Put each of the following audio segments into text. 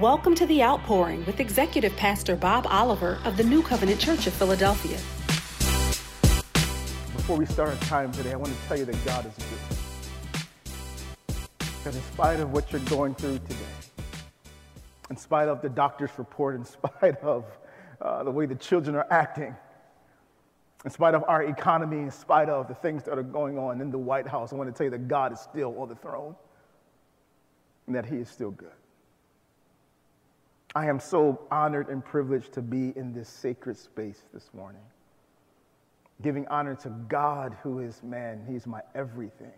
Welcome to The Outpouring with Executive Pastor Bob Oliver of the New Covenant Church of Philadelphia. Before we start our time today, I want to tell you that God is good. That in spite of what you're going through today, in spite of the doctor's report, in spite of uh, the way the children are acting, in spite of our economy, in spite of the things that are going on in the White House, I want to tell you that God is still on the throne and that He is still good. I am so honored and privileged to be in this sacred space this morning, giving honor to God, who is man, He's my everything.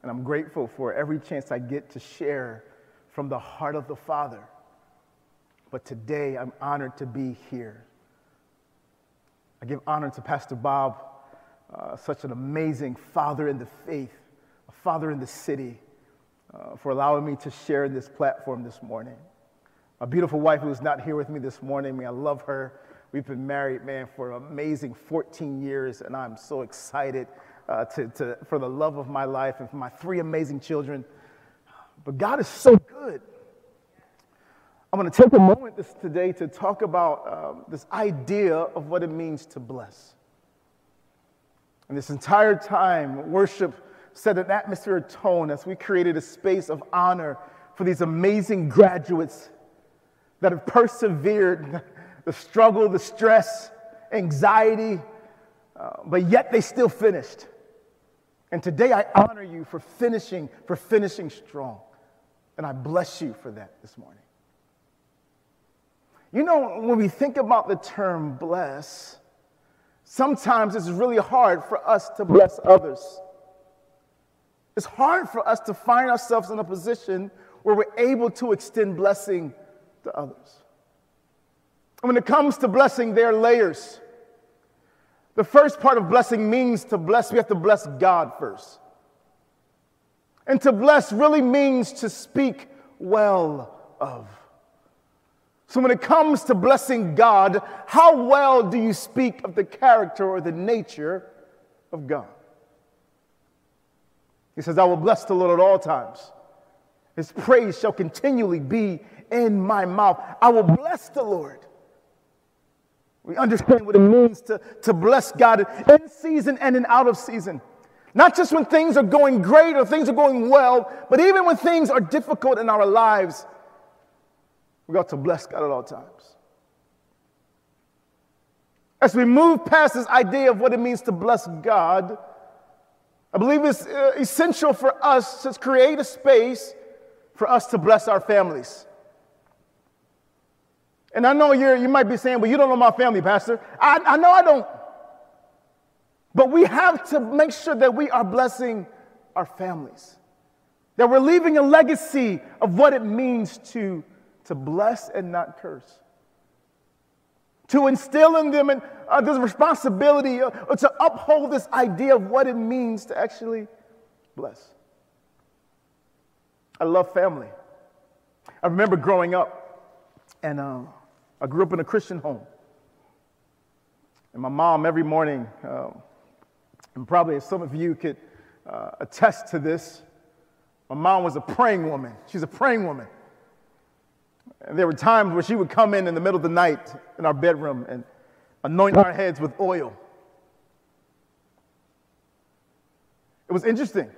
And I'm grateful for every chance I get to share from the heart of the Father. But today, I'm honored to be here. I give honor to Pastor Bob, uh, such an amazing father in the faith, a father in the city uh, for allowing me to share this platform this morning. My beautiful wife, who is not here with me this morning, I love her. We've been married, man, for an amazing 14 years, and I'm so excited uh, to, to, for the love of my life and for my three amazing children. But God is so good. I'm going to take a moment this, today to talk about um, this idea of what it means to bless. And this entire time, worship set an atmosphere of tone as we created a space of honor for these amazing graduates that have persevered the struggle, the stress, anxiety, uh, but yet they still finished. And today I honor you for finishing, for finishing strong. And I bless you for that this morning. You know, when we think about the term bless, sometimes it's really hard for us to bless others. It's hard for us to find ourselves in a position where we're able to extend blessing to others. And when it comes to blessing, there are layers. The first part of blessing means to bless, we have to bless God first. And to bless really means to speak well of. So, when it comes to blessing God, how well do you speak of the character or the nature of God? He says, I will bless the Lord at all times. His praise shall continually be in my mouth. I will bless the Lord. We understand what it means to, to bless God in season and in out of season. Not just when things are going great or things are going well, but even when things are difficult in our lives, we got to bless God at all times. As we move past this idea of what it means to bless God, I believe it's uh, essential for us to create a space for us to bless our families. And I know you're, you might be saying, well, you don't know my family, Pastor. I, I know I don't. But we have to make sure that we are blessing our families, that we're leaving a legacy of what it means to, to bless and not curse to instill in them uh, this responsibility uh, to uphold this idea of what it means to actually bless. I love family. I remember growing up, and uh, I grew up in a Christian home. And my mom, every morning, um, and probably some of you could uh, attest to this, my mom was a praying woman. She's a praying woman. And there were times where she would come in in the middle of the night in our bedroom and anoint our heads with oil. It was interesting.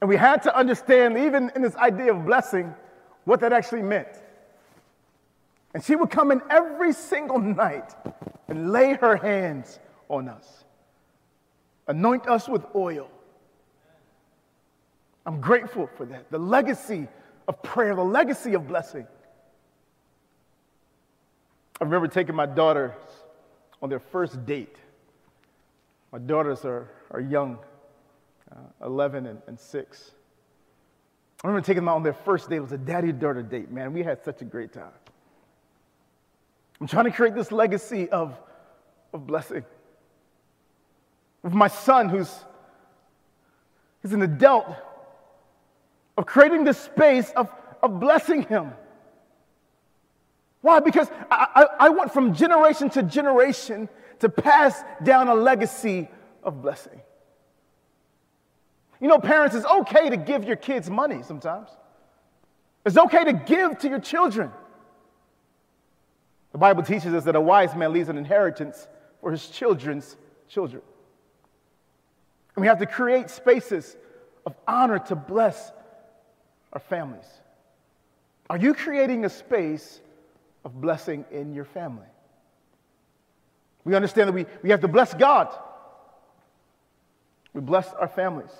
And we had to understand, even in this idea of blessing, what that actually meant. And she would come in every single night and lay her hands on us, anoint us with oil. I'm grateful for that. The legacy of prayer, the legacy of blessing. I remember taking my daughters on their first date. My daughters are, are young, uh, 11 and, and 6. I remember taking them out on their first date. It was a daddy daughter date, man. We had such a great time. I'm trying to create this legacy of, of blessing. With my son, who's he's an adult, of creating this space of, of blessing him. Why? Because I, I, I want from generation to generation to pass down a legacy of blessing. You know, parents, it's okay to give your kids money sometimes. It's okay to give to your children. The Bible teaches us that a wise man leaves an inheritance for his children's children. And we have to create spaces of honor to bless our families. Are you creating a space of blessing in your family? We understand that we, we have to bless God. We bless our families.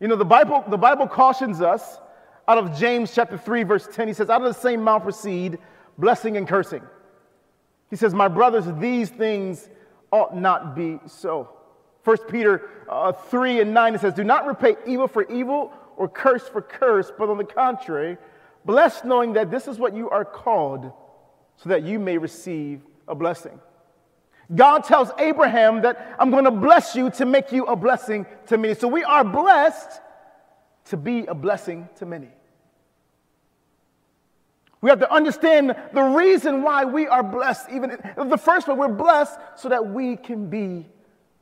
You know, the Bible, the Bible cautions us out of James chapter 3, verse 10. He says, Out of the same mouth proceed blessing and cursing. He says, My brothers, these things ought not be so. 1 Peter uh, 3 and 9, it says, Do not repay evil for evil or curse for curse, but on the contrary, blessed knowing that this is what you are called, so that you may receive a blessing. God tells Abraham that I'm going to bless you to make you a blessing to many. So we are blessed to be a blessing to many. We have to understand the reason why we are blessed. Even the first one, we're blessed so that we can be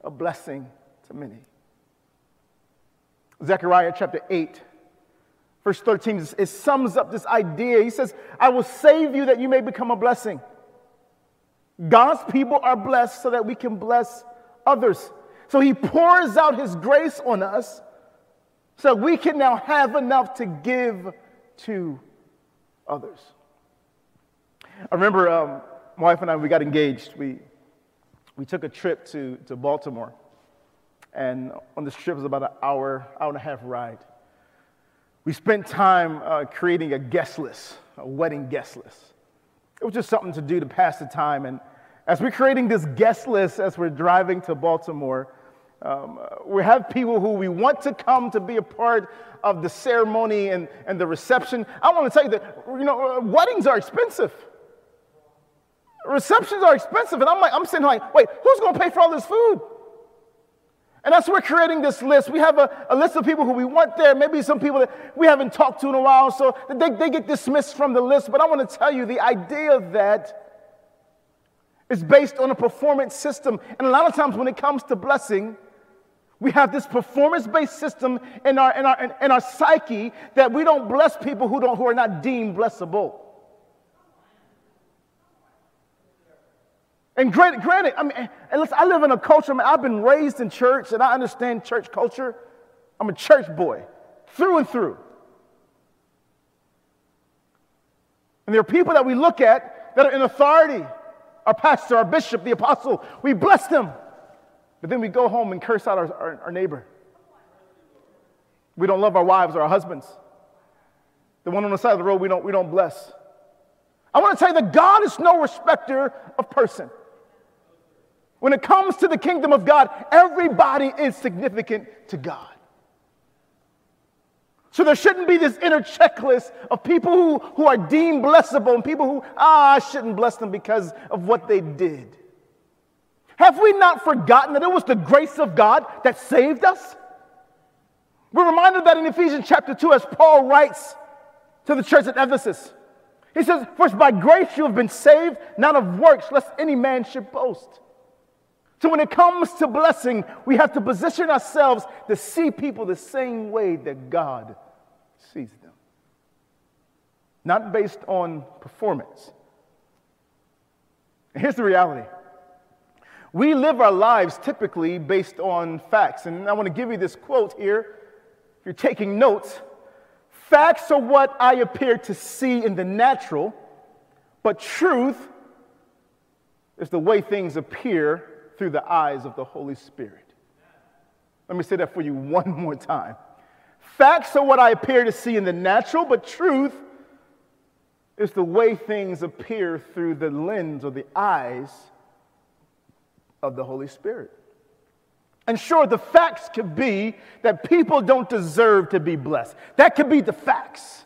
a blessing to many. Zechariah chapter 8, verse 13, it sums up this idea. He says, I will save you that you may become a blessing. God's people are blessed so that we can bless others. So he pours out his grace on us so we can now have enough to give to others. I remember um, my wife and I, we got engaged. We, we took a trip to, to Baltimore. And on this trip it was about an hour, hour and a half ride. We spent time uh, creating a guest list, a wedding guest list. It was just something to do to pass the time. And as we're creating this guest list as we're driving to Baltimore, um, we have people who we want to come to be a part of the ceremony and, and the reception. I want to tell you that, you know, uh, weddings are expensive. Receptions are expensive. And I'm like, I'm sitting like, wait, who's going to pay for all this food? And as we're creating this list, we have a, a, list of people who we want there, maybe some people that we haven't talked to in a while, so they, they get dismissed from the list. But I want to tell you the idea that is based on a performance system. And a lot of times when it comes to blessing, we have this performance based system in our, in, our, in, in our psyche that we don't bless people who, don't, who are not deemed blessable. And granted, granted I mean, listen, I live in a culture, I mean, I've been raised in church and I understand church culture. I'm a church boy through and through. And there are people that we look at that are in authority our pastor, our bishop, the apostle. We bless them. But then we go home and curse out our, our, our neighbor. We don't love our wives or our husbands. The one on the side of the road, we don't, we don't bless. I want to tell you that God is no respecter of person. When it comes to the kingdom of God, everybody is significant to God. So there shouldn't be this inner checklist of people who, who are deemed blessable and people who, ah, I shouldn't bless them because of what they did. Have we not forgotten that it was the grace of God that saved us? We're reminded that in Ephesians chapter 2, as Paul writes to the church at Ephesus. He says, For by grace you have been saved, not of works, lest any man should boast. So when it comes to blessing, we have to position ourselves to see people the same way that God sees them. Not based on performance. Here's the reality. We live our lives typically based on facts. And I want to give you this quote here. If you're taking notes, facts are what I appear to see in the natural, but truth is the way things appear through the eyes of the Holy Spirit. Let me say that for you one more time. Facts are what I appear to see in the natural, but truth is the way things appear through the lens or the eyes of the Holy Spirit. And sure, the facts could be that people don't deserve to be blessed. That could be the facts.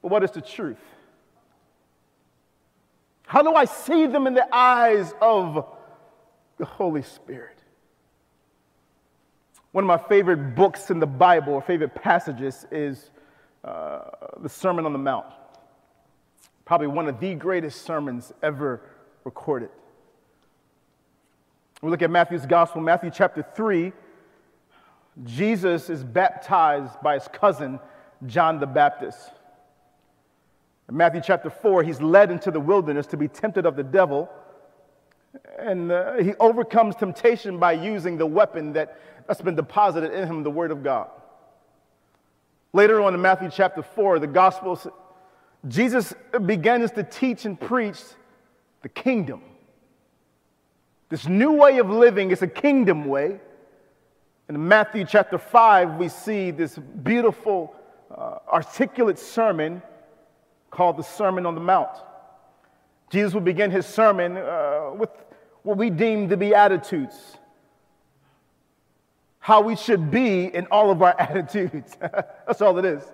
But what is the truth? How do I see them in the eyes of the Holy Spirit. One of my favorite books in the Bible, or favorite passages, is uh, the Sermon on the Mount. Probably one of the greatest sermons ever recorded. We look at Matthew's Gospel, Matthew chapter 3. Jesus is baptized by his cousin, John the Baptist. In Matthew chapter 4, he's led into the wilderness to be tempted of the devil. And uh, he overcomes temptation by using the weapon that, that's been deposited in him, the Word of God. Later on in Matthew chapter 4, the Gospels, Jesus begins to teach and preach the kingdom. This new way of living is a kingdom way. In Matthew chapter 5, we see this beautiful, uh, articulate sermon called the Sermon on the Mount. Jesus will begin his sermon uh, with what we deem to be attitudes, how we should be in all of our attitudes. That's all it is.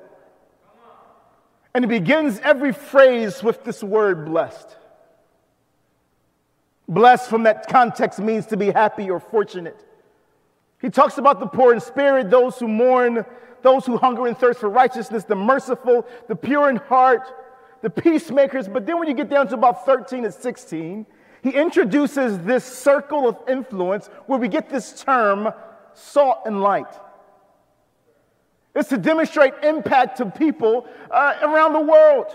And he begins every phrase with this word blessed. Blessed from that context means to be happy or fortunate. He talks about the poor in spirit, those who mourn, those who hunger and thirst for righteousness, the merciful, the pure in heart, the peacemakers. But then when you get down to about 13 and 16, he introduces this circle of influence where we get this term salt and light. It's to demonstrate impact to people uh, around the world.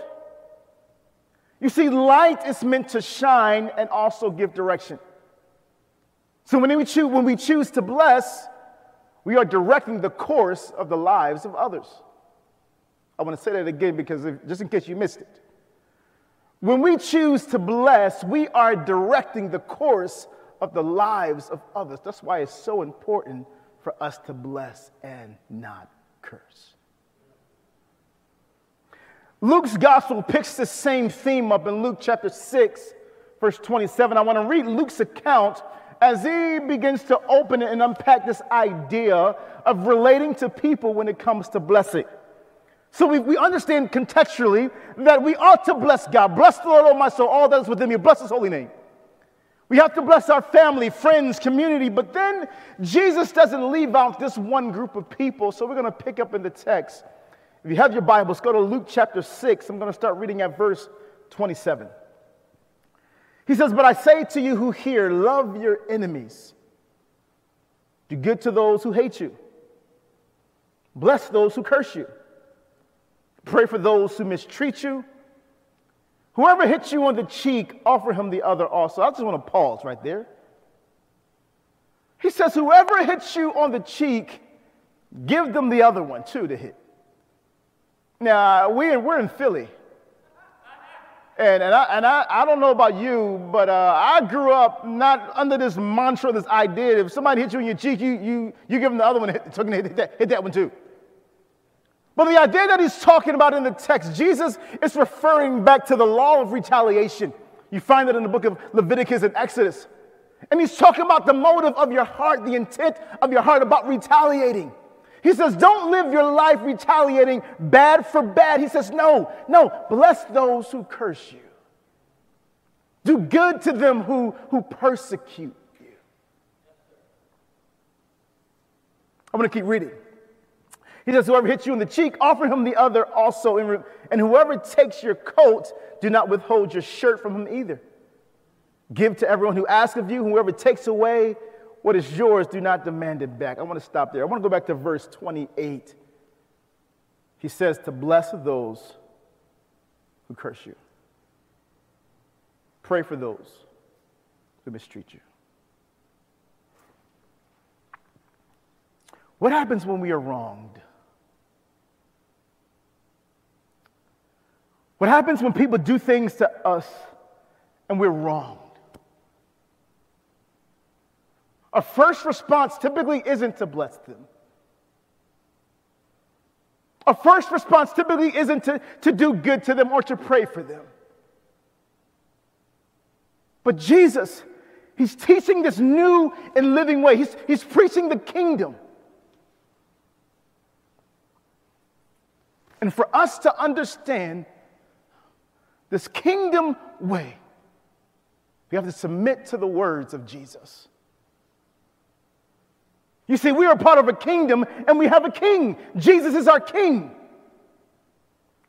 You see, light is meant to shine and also give direction. So when we, choose, when we choose to bless, we are directing the course of the lives of others. I want to say that again because if, just in case you missed it. When we choose to bless, we are directing the course of the lives of others. That's why it's so important for us to bless and not curse. Luke's gospel picks the same theme up in Luke chapter 6, verse 27. I want to read Luke's account as he begins to open it and unpack this idea of relating to people when it comes to blessing. So we, we understand contextually that we ought to bless God. Bless the Lord, O my soul, all that is within me. Bless his holy name. We have to bless our family, friends, community, but then Jesus doesn't leave out this one group of people. So we're going to pick up in the text if you have your Bibles, go to Luke chapter 6. I'm going to start reading at verse 27. He says, But I say to you who hear, love your enemies, do good to those who hate you, bless those who curse you, pray for those who mistreat you. Whoever hits you on the cheek, offer him the other also. I just want to pause right there. He says, Whoever hits you on the cheek, give them the other one too to hit. Now, we, we're in Philly. And, and, I, and I, I don't know about you, but uh, I grew up not under this mantra, this idea if somebody hits you in your cheek, you, you, you give them the other one, hit, hit, that, hit that one too. But the idea that he's talking about in the text, Jesus is referring back to the law of retaliation. You find that in the book of Leviticus and Exodus. And he's talking about the motive of your heart, the intent of your heart about retaliating. He says, Don't live your life retaliating bad for bad. He says, No, no, bless those who curse you. Do good to them who, who persecute you. I'm going to keep reading. He says, Whoever hits you in the cheek, offer him the other also. And whoever takes your coat, do not withhold your shirt from him either. Give to everyone who asks of you. Whoever takes away what is yours, do not demand it back. I want to stop there. I want to go back to verse 28. He says, To bless those who curse you, pray for those who mistreat you. What happens when we are wronged? What happens when people do things to us and we're wrong? Our first response typically isn't to bless them. Our first response typically isn't to, to do good to them or to pray for them. But Jesus, He's teaching this new and living way. He's, he's preaching the kingdom. And for us to understand this kingdom way, we have to submit to the words of Jesus. You see, we are part of a kingdom and we have a king. Jesus is our king.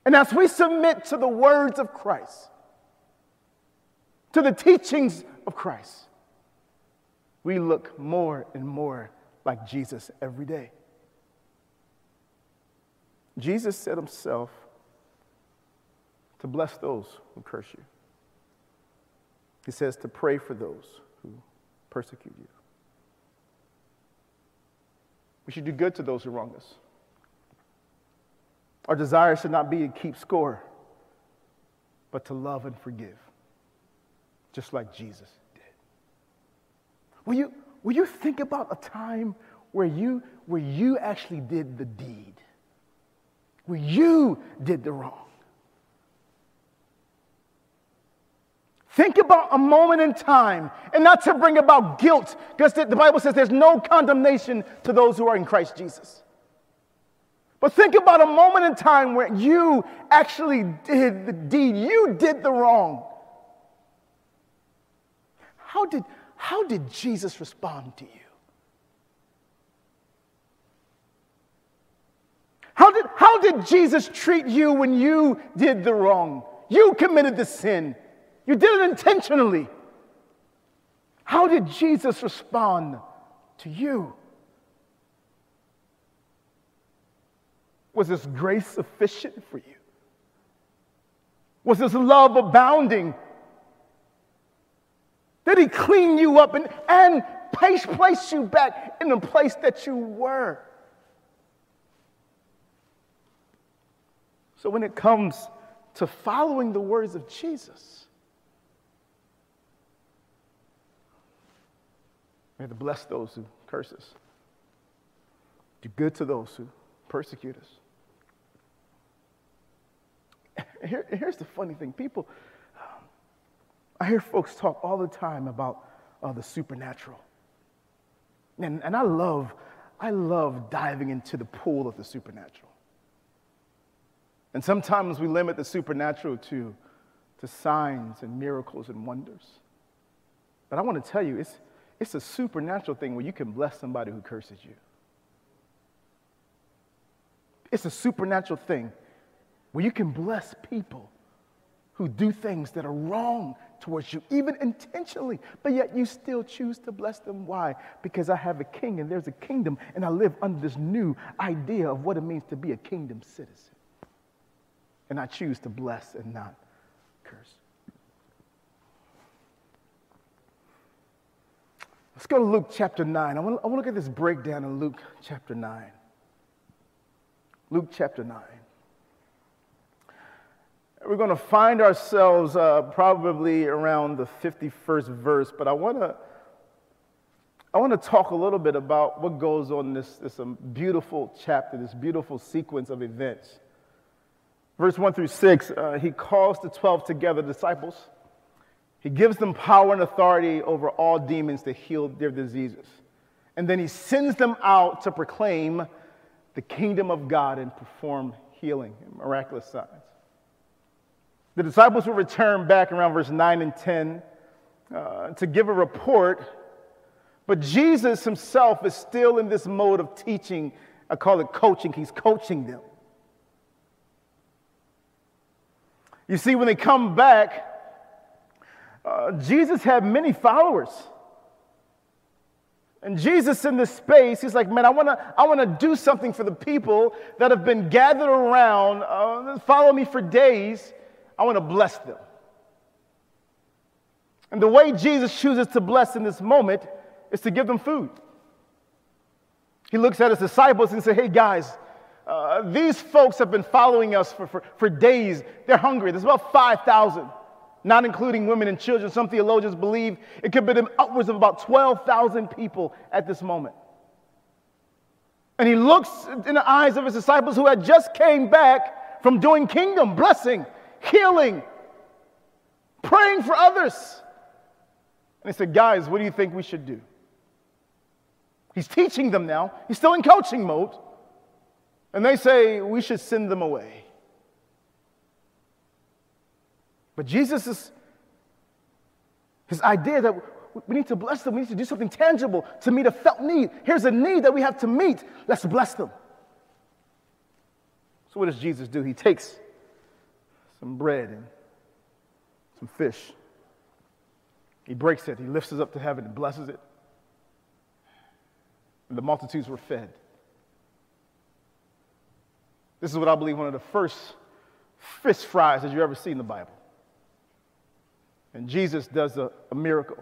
And as we submit to the words of Christ, to the teachings of Christ, we look more and more like Jesus every day. Jesus said himself to bless those who curse you. He says to pray for those who persecute you. We should do good to those who wrong us. Our desire should not be to keep score, but to love and forgive, just like Jesus did. Will you, will you think about a time where you, where you actually did the deed, where you did the wrong? Think about a moment in time and not to bring about guilt, because the Bible says there's no condemnation to those who are in Christ Jesus. But think about a moment in time where you actually did the deed, you did the wrong. How did, how did Jesus respond to you? How did, how did Jesus treat you when you did the wrong? You committed the sin. You did it intentionally. How did Jesus respond to you? Was His grace sufficient for you? Was His love abounding? Did He clean you up and, and place, place you back in the place that you were? So when it comes to following the words of Jesus, We have to bless those who curse us, do good to those who persecute us. Here, here's the funny thing people, I hear folks talk all the time about uh, the supernatural. And, and I love, I love diving into the pool of the supernatural. And sometimes we limit the supernatural to, to signs and miracles and wonders. But I want to tell you, it's, it's a supernatural thing where you can bless somebody who curses you. It's a supernatural thing where you can bless people who do things that are wrong towards you, even intentionally, but yet you still choose to bless them. Why? Because I have a king and there's a kingdom, and I live under this new idea of what it means to be a kingdom citizen. And I choose to bless and not curse. Let's go to Luke chapter 9. I want, to, I want to look at this breakdown in Luke chapter 9. Luke chapter 9. We're going to find ourselves uh, probably around the 51st verse, but I want to I want to talk a little bit about what goes on in this, this um, beautiful chapter, this beautiful sequence of events. Verse 1 through 6, uh, he calls the 12 together disciples. He gives them power and authority over all demons to heal their diseases. And then he sends them out to proclaim the kingdom of God and perform healing and miraculous signs. The disciples will return back around verse 9 and 10 uh, to give a report, but Jesus himself is still in this mode of teaching. I call it coaching. He's coaching them. You see, when they come back, uh, Jesus had many followers. And Jesus in this space, he's like, man, I want to I wanna do something for the people that have been gathered around, uh, follow me for days. I want to bless them. And the way Jesus chooses to bless in this moment is to give them food. He looks at his disciples and says, hey, guys, uh, these folks have been following us for, for, for days. They're hungry. There's about 5,000 not including women and children. Some theologians believe it could be upwards of about 12,000 people at this moment. And he looks in the eyes of his disciples who had just came back from doing kingdom, blessing, healing, praying for others. And he said, Guys, what do you think we should do? He's teaching them now. He's still in coaching mode. And they say, We should send them away. But Jesus is his idea that we need to bless them, we need to do something tangible to meet a felt need. Here's a need that we have to meet. Let's bless them. So, what does Jesus do? He takes some bread and some fish. He breaks it, he lifts it up to heaven and blesses it. And the multitudes were fed. This is what I believe one of the first fish fries that you ever see in the Bible. And Jesus does a, a miracle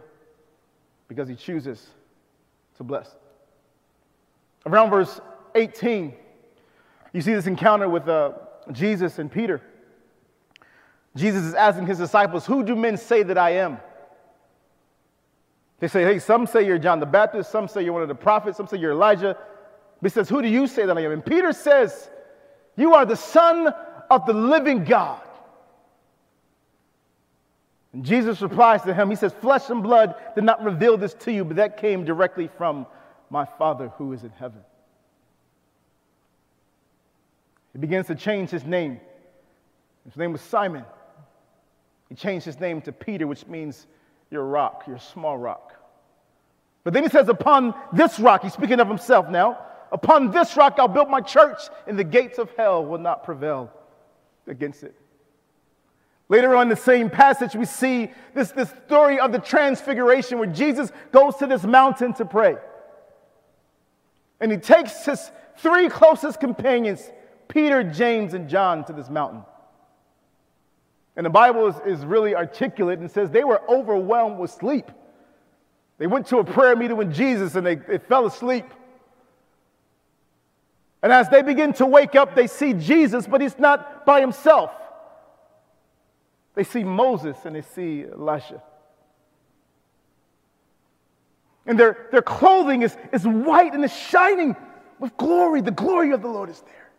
because he chooses to bless. Around verse 18, you see this encounter with uh, Jesus and Peter. Jesus is asking his disciples, Who do men say that I am? They say, Hey, some say you're John the Baptist, some say you're one of the prophets, some say you're Elijah. But he says, Who do you say that I am? And Peter says, You are the Son of the living God. And Jesus replies to him, He says, Flesh and blood did not reveal this to you, but that came directly from my Father who is in heaven. He begins to change his name. His name was Simon. He changed his name to Peter, which means you're rock, you're small rock. But then he says, Upon this rock, he's speaking of himself now, upon this rock I'll build my church, and the gates of hell will not prevail against it. Later on in the same passage, we see this, this story of the transfiguration where Jesus goes to this mountain to pray. And he takes his three closest companions, Peter, James, and John, to this mountain. And the Bible is, is really articulate and says they were overwhelmed with sleep. They went to a prayer meeting with Jesus and they, they fell asleep. And as they begin to wake up, they see Jesus, but he's not by himself. They see Moses and they see Elisha. And their, their clothing is, is white and is shining with glory. The glory of the Lord is there.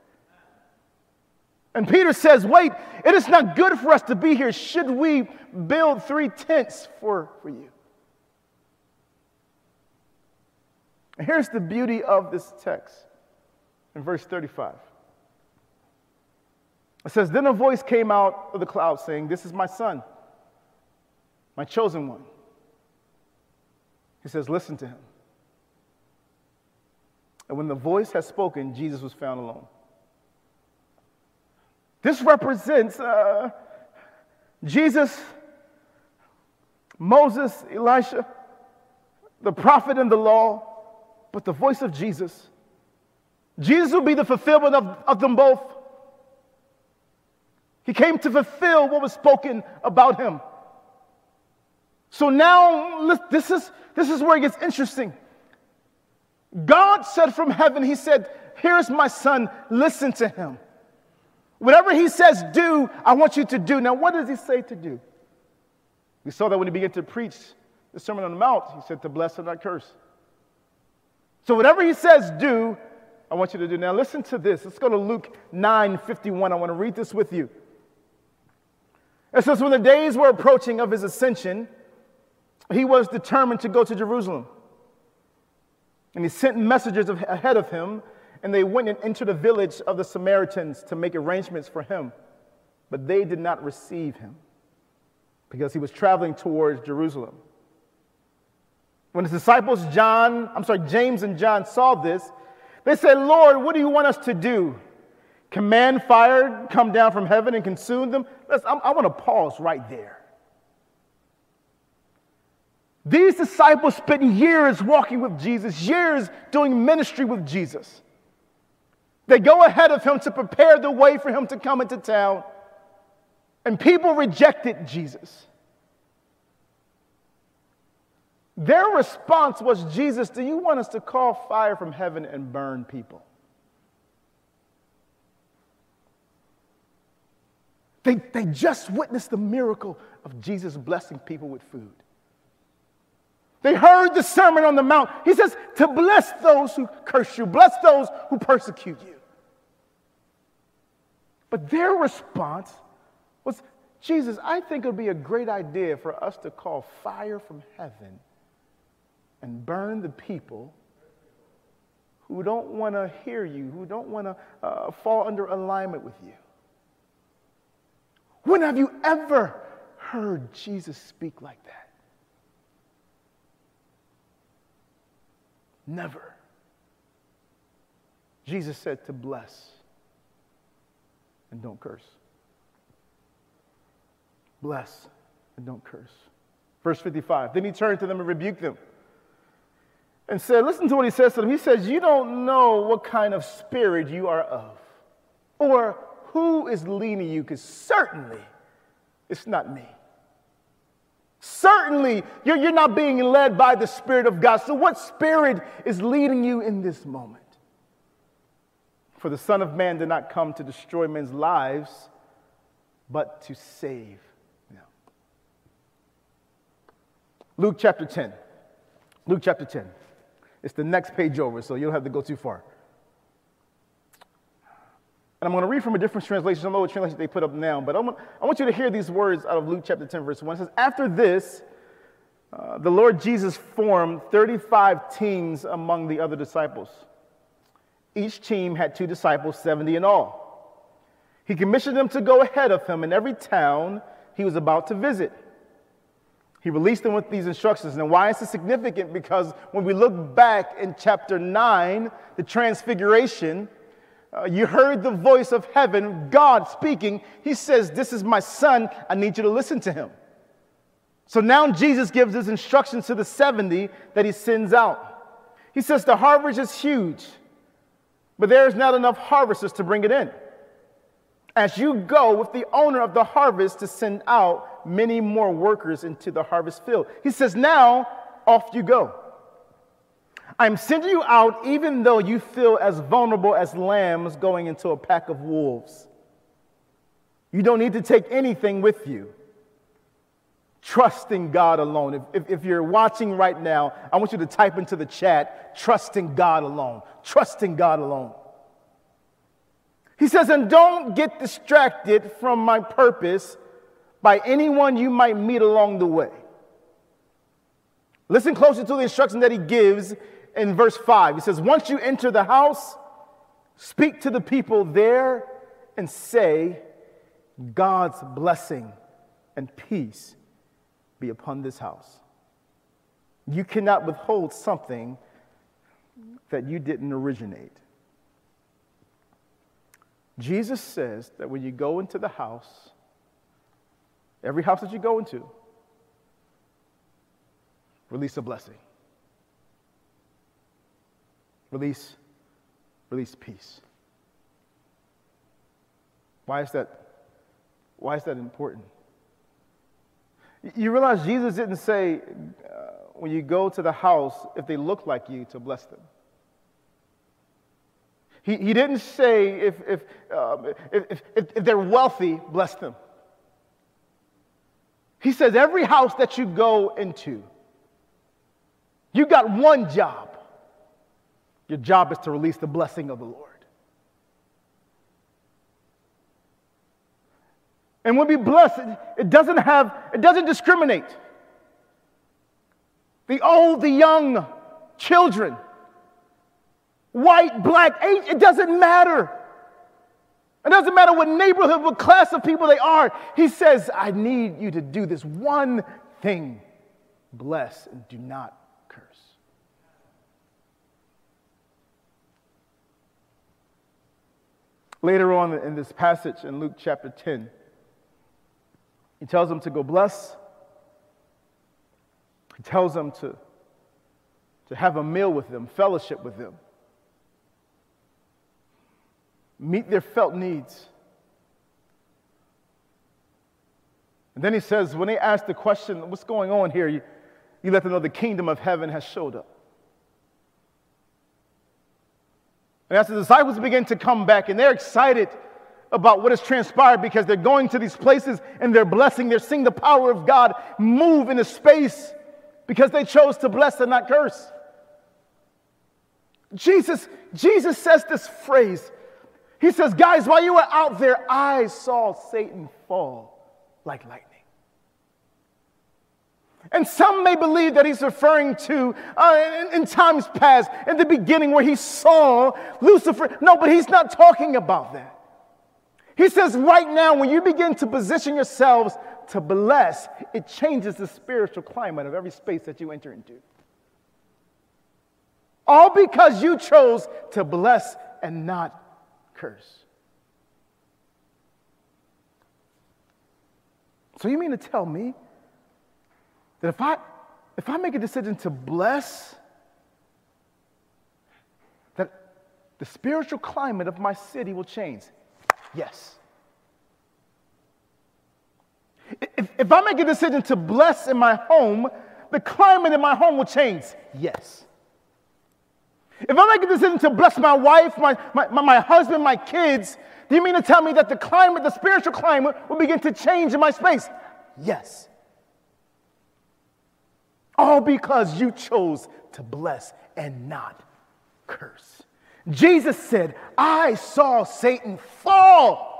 And Peter says, Wait, it is not good for us to be here. Should we build three tents for, for you? And here's the beauty of this text in verse 35. It says, Then a voice came out of the cloud saying, This is my son, my chosen one. He says, Listen to him. And when the voice had spoken, Jesus was found alone. This represents uh, Jesus, Moses, Elisha, the prophet and the law, but the voice of Jesus. Jesus will be the fulfillment of, of them both. He came to fulfill what was spoken about him. So now, this is, this is where it gets interesting. God said from heaven, He said, Here's my son, listen to him. Whatever he says, do, I want you to do. Now, what does he say to do? We saw that when he began to preach the Sermon on the Mount, he said to bless and not curse. So, whatever he says, do, I want you to do. Now, listen to this. Let's go to Luke 9 51. I want to read this with you. It says, When the days were approaching of his ascension, he was determined to go to Jerusalem. And he sent messengers ahead of him and they went into the village of the Samaritans to make arrangements for him. But they did not receive him because he was traveling towards Jerusalem. When his disciples, John, I'm sorry, James and John saw this, they said, Lord, what do you want us to do? Command fire come down from heaven and consume them? Listen, I want to pause right there. These disciples spent years walking with Jesus, years doing ministry with Jesus. They go ahead of him to prepare the way for him to come into town. And people rejected Jesus. Their response was Jesus, do you want us to call fire from heaven and burn people? They, they just witnessed the miracle of Jesus blessing people with food. They heard the Sermon on the Mount. He says, to bless those who curse you, bless those who persecute you. But their response was Jesus, I think it would be a great idea for us to call fire from heaven and burn the people who don't want to hear you, who don't want to uh, fall under alignment with you. When have you ever heard Jesus speak like that? Never. Jesus said to bless and don't curse. Bless and don't curse. Verse 55. Then he turned to them and rebuked them and said, Listen to what he says to them. He says, You don't know what kind of spirit you are of. Or who is leading you? Because certainly it's not me. Certainly you're, you're not being led by the Spirit of God. So, what spirit is leading you in this moment? For the Son of Man did not come to destroy men's lives, but to save them. Luke chapter 10. Luke chapter 10. It's the next page over, so you don't have to go too far. And I'm going to read from a different translation. I don't know what translation they put up now, but I want, I want you to hear these words out of Luke chapter 10, verse 1. It says, After this, uh, the Lord Jesus formed 35 teams among the other disciples. Each team had two disciples, 70 in all. He commissioned them to go ahead of him in every town he was about to visit. He released them with these instructions. And why is this significant? Because when we look back in chapter 9, the transfiguration, uh, you heard the voice of heaven, God speaking. He says, This is my son. I need you to listen to him. So now Jesus gives his instructions to the 70 that he sends out. He says, The harvest is huge, but there is not enough harvesters to bring it in. As you go with the owner of the harvest to send out many more workers into the harvest field. He says, Now off you go. I'm sending you out even though you feel as vulnerable as lambs going into a pack of wolves. You don't need to take anything with you. Trusting God alone. If, if, if, you're watching right now, I want you to type into the chat, trusting God alone. Trusting God alone. He says, and don't get distracted from my purpose by anyone you might meet along the way. Listen closely to the instruction that he gives in verse 5. He says, Once you enter the house, speak to the people there and say, God's blessing and peace be upon this house. You cannot withhold something that you didn't originate. Jesus says that when you go into the house, every house that you go into, release a blessing. Release, release peace. Why is that? Why is that important? You realize Jesus didn't say, uh, when you go to the house, if they look like you, to bless them. He, he didn't say, if, if, um, if, if, if they're wealthy, bless them. He says, every house that you go into, you got one job your job is to release the blessing of the Lord. And when we bless. It doesn't have, it doesn't discriminate. The old, the young, children, white, black, age, it doesn't matter. It doesn't matter what neighborhood, what class of people they are. He says, I need you to do this one thing bless and do not Later on in this passage in Luke chapter 10, he tells them to go bless. He tells them to, to have a meal with them, fellowship with them, meet their felt needs. And then he says, when they ask the question, what's going on here? You, you let them know the kingdom of heaven has showed up. And as the disciples begin to come back and they're excited about what has transpired because they're going to these places and they're blessing, they're seeing the power of God move in a space because they chose to bless and not curse. Jesus, Jesus says this phrase. He says, Guys, while you were out there, I saw Satan fall like lightning. And some may believe that he's referring to uh, in, in, times past, in the beginning where he saw Lucifer. No, but he's not talking about that. He says, right now, when you begin to position yourselves to bless, it changes the spiritual climate of every space that you enter into. All because you chose to bless and not curse. So, you mean to tell me that if I, if I make a decision to bless, that the spiritual climate of my city will change. Yes. If, if I make a decision to bless in my home, the climate in my home will change. Yes. If I make a decision to bless my wife, my, my, my, husband, my kids, do you mean to tell me that the climate, the spiritual climate, will begin to change in my space? Yes. All because you chose to bless and not curse. Jesus said, I saw Satan fall.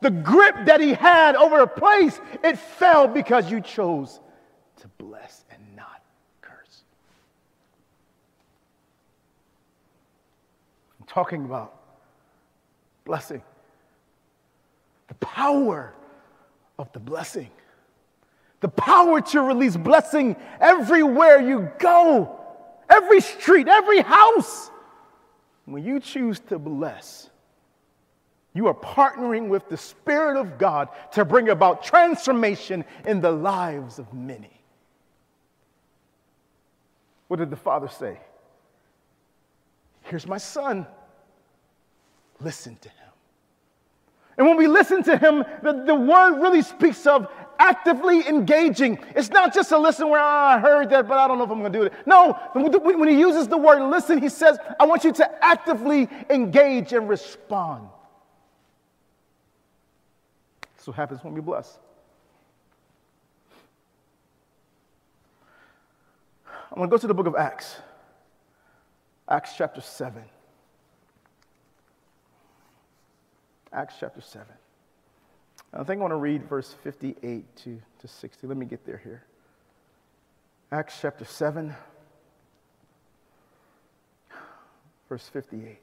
The grip that he had over a place, it fell because you chose to bless and not curse. I'm talking about blessing, the power of the blessing, the power to release blessing everywhere you go, every street, every house. When you choose to bless, you are partnering with the Spirit of God to bring about transformation in the lives of many. What did the Father say? Here's my son. Listen to him. And when we listen to him, the, the word really speaks of actively engaging. It's not just a listen where oh, I heard that, but I don't know if I'm going to do it. No, when he uses the word listen, he says, I want you to actively engage and respond. That's what happens when we bless. I'm going to go to the book of Acts, Acts chapter 7. Acts chapter 7. I think I want to read verse 58 to, to 60. Let me get there here. Acts chapter 7, verse 58.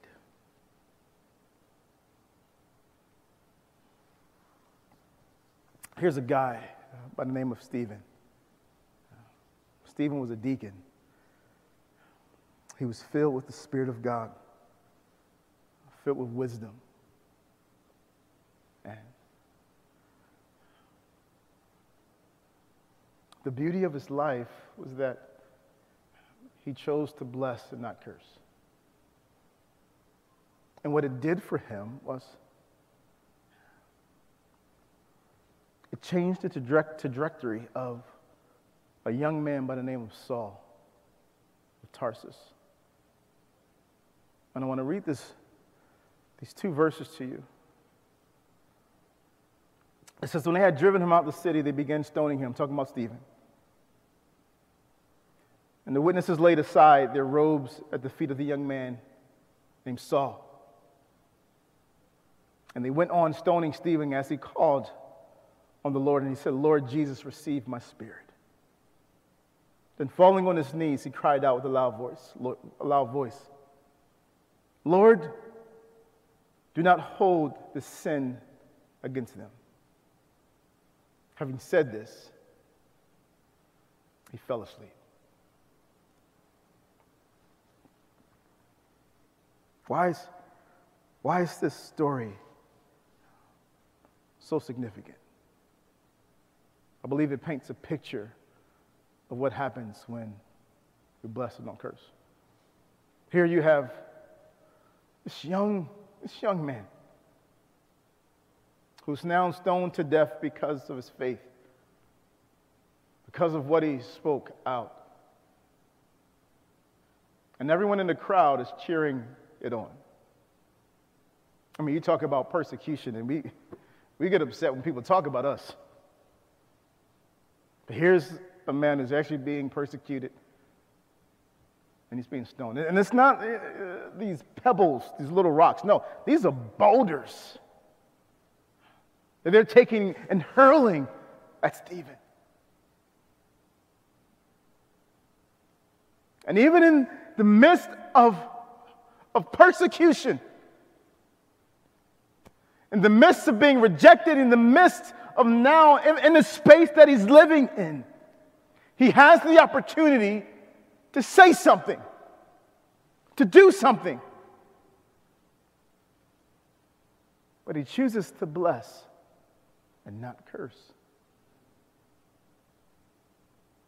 Here's a guy uh, by the name of Stephen. Stephen was a deacon. He was filled with the Spirit of God, filled with wisdom. And the beauty of his life was that he chose to bless and not curse. And what it did for him was it changed the trajectory of a young man by the name of Saul of Tarsus. And I want to read this, these two verses to you. It says, When they had driven him out of the city, they began stoning him, talking about Stephen. And the witnesses laid aside their robes at the feet of the young man named Saul. And they went on stoning Stephen as he called on the Lord, and he said, Lord Jesus, receive my spirit. Then, falling on his knees, he cried out with a loud voice, Lord, a loud voice, Lord, do not hold the sin against them. Having said this, he fell asleep. Why is, why is this story so significant? I believe it paints a picture of what happens when you're blessed and don't curse. Here you have this young, this young man who's now stoned to death because of his faith, because of what he spoke out. And everyone in the crowd is cheering it on. I mean, you talk about persecution, and we, we get upset when people talk about us. But here's a man who's actually being persecuted and he's being stoned. And it's not uh, these pebbles, these little rocks. No, these are boulders that they're taking and hurling at Stephen. And even in the midst of, of persecution, in the midst of being rejected, in the midst of now, in, in the space that he's living in, he has the opportunity to say something, to do something. But he chooses to bless and not curse.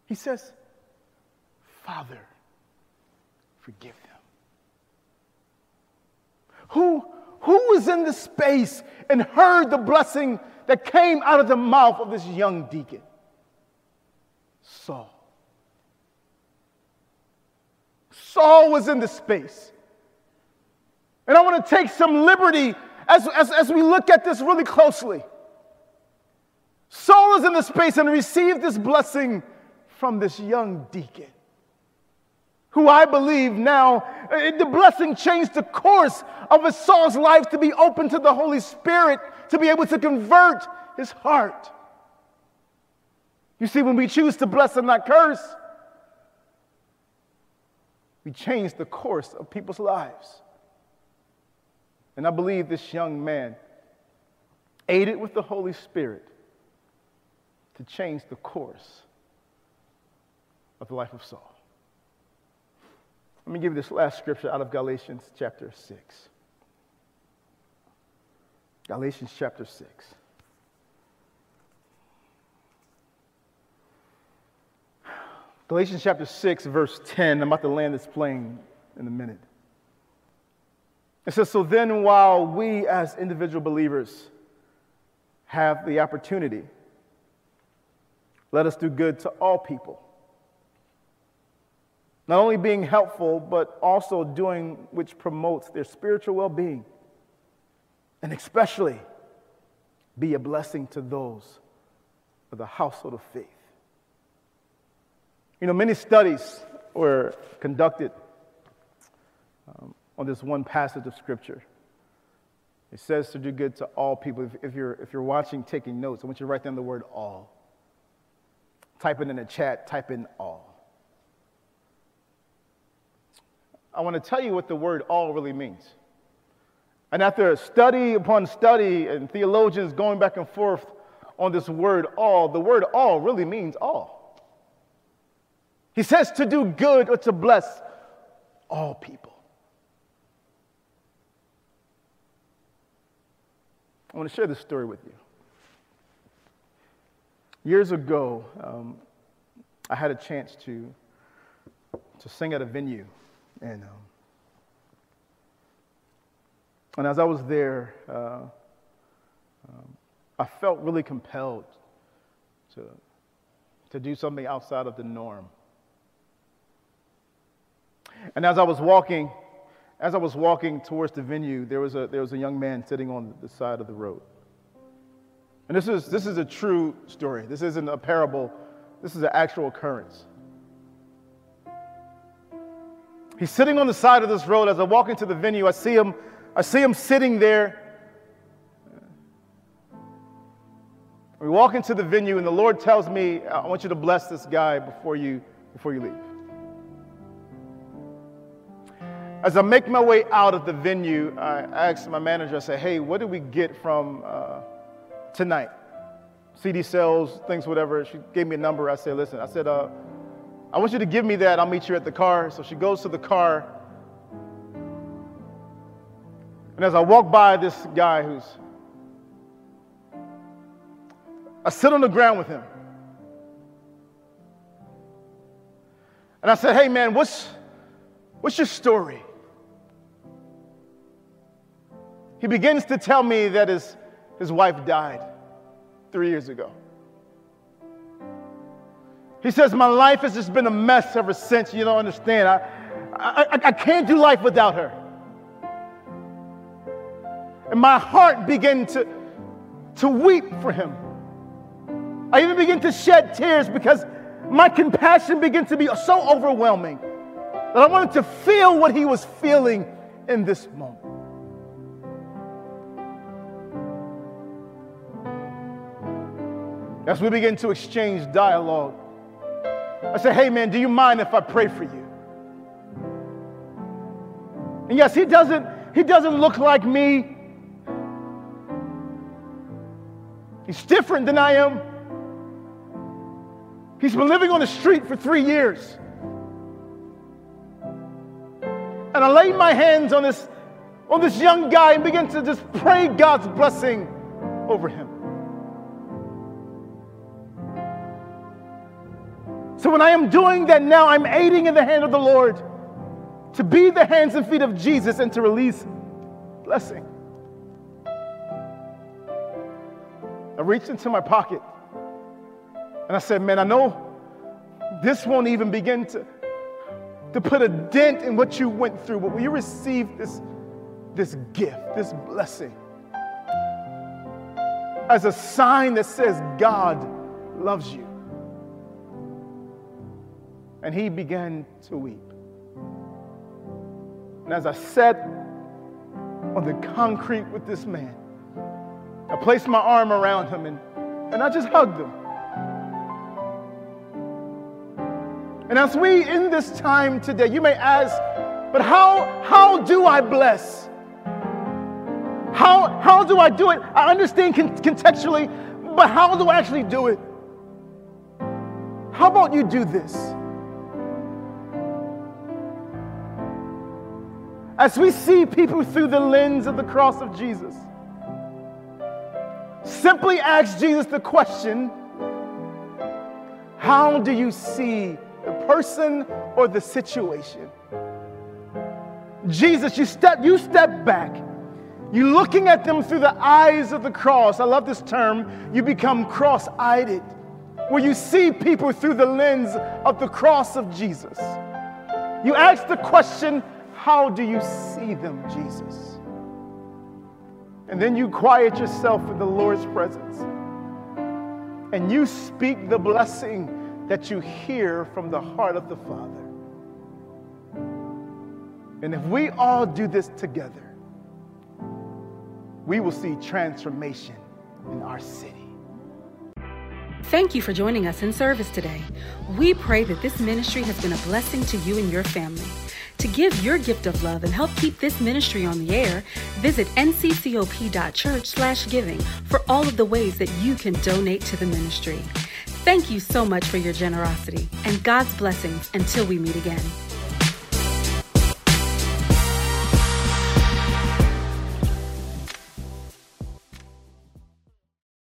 He says, Father, forgive them. Who, Who was in the space and heard the blessing that came out of the mouth of this young deacon? Saul. Saul was in the space. And I want to take some liberty as, as, as we look at this really closely. Saul is in the space and received this blessing from this young deacon who I believe now, uh, the blessing changed the course of his Saul's life to be open to the Holy Spirit, to be able to convert his heart. You see, when we choose to bless and not curse, we change the course of people's lives. And I believe this young man, aided with the Holy Spirit, to change the course of the life of Saul. Let me give you this last scripture out of Galatians chapter 6. Galatians chapter 6. Galatians chapter 6, verse 10. I'm about to land this plane in a minute. It says, So then, while we as individual believers have the opportunity, let us do good to all people not only being helpful, but also doing which promotes their spiritual well being. And especially be a blessing to those of the household of faith. You know, many studies were conducted um, on this one passage of Scripture. It says to do good to all people. If, if, you're, if you're watching, taking notes, I want you to write down the word all. Type it in the chat, type in all. I want to tell you what the word all really means. And after study upon study and theologians going back and forth on this word all, the word all really means all. He says to do good or to bless all people. I want to share this story with you. Years ago, um, I had a chance to, to sing at a venue and, um, and as I was there, uh, um, I felt really compelled to, to do something outside of the norm. And as I was walking, as I was walking towards the venue, there was a, there was a young man sitting on the side of the road. And this is, this is a true story. This isn't a parable. This is an actual occurrence. He's sitting on the side of this road. As I walk into the venue, I see him, I see him sitting there. We walk into the venue, and the Lord tells me, I want you to bless this guy before you, before you leave. As I make my way out of the venue, I ask my manager, I say, hey, what did we get from uh, tonight? CD sales, things, whatever. She gave me a number. I said, listen, I said, uh, I want you to give me that. I'll meet you at the car. So she goes to the car. And as I walk by this guy who's, I sit on the ground with him. And I said, hey man, what's, what's your story? He begins to tell me that his, his wife died three years ago. He says, My life has just been a mess ever since. You don't understand. I, I, I can't do life without her. And my heart began to, to weep for him. I even began to shed tears because my compassion began to be so overwhelming that I wanted to feel what he was feeling in this moment. As we begin to exchange dialogue, I said, hey man, do you mind if I pray for you? And yes, he doesn't, he doesn't look like me. He's different than I am. He's been living on the street for three years. And I laid my hands on this, on this young guy and began to just pray God's blessing over him. So when I am doing that now, I'm aiding in the hand of the Lord to be the hands and feet of Jesus and to release blessing. I reached into my pocket and I said, Man, I know this won't even begin to, to put a dent in what you went through, but will you receive this, this gift, this blessing, as a sign that says God loves you? And he began to weep. And as I sat on the concrete with this man, I placed my arm around him and, and I just hugged him. And as we in this time today, you may ask, but how, how do I bless? How, how do I do it? I understand con- contextually, but how do I actually do it? How about you do this? As we see people through the lens of the cross of Jesus, simply ask Jesus the question How do you see the person or the situation? Jesus, you step, you step back. You're looking at them through the eyes of the cross. I love this term. You become cross-eyed, where you see people through the lens of the cross of Jesus. You ask the question, how do you see them, Jesus? And then you quiet yourself in the Lord's presence and you speak the blessing that you hear from the heart of the Father. And if we all do this together, we will see transformation in our city. Thank you for joining us in service today. We pray that this ministry has been a blessing to you and your family. To give your gift of love and help keep this ministry on the air, visit nccop.church/giving for all of the ways that you can donate to the ministry. Thank you so much for your generosity and God's blessings until we meet again.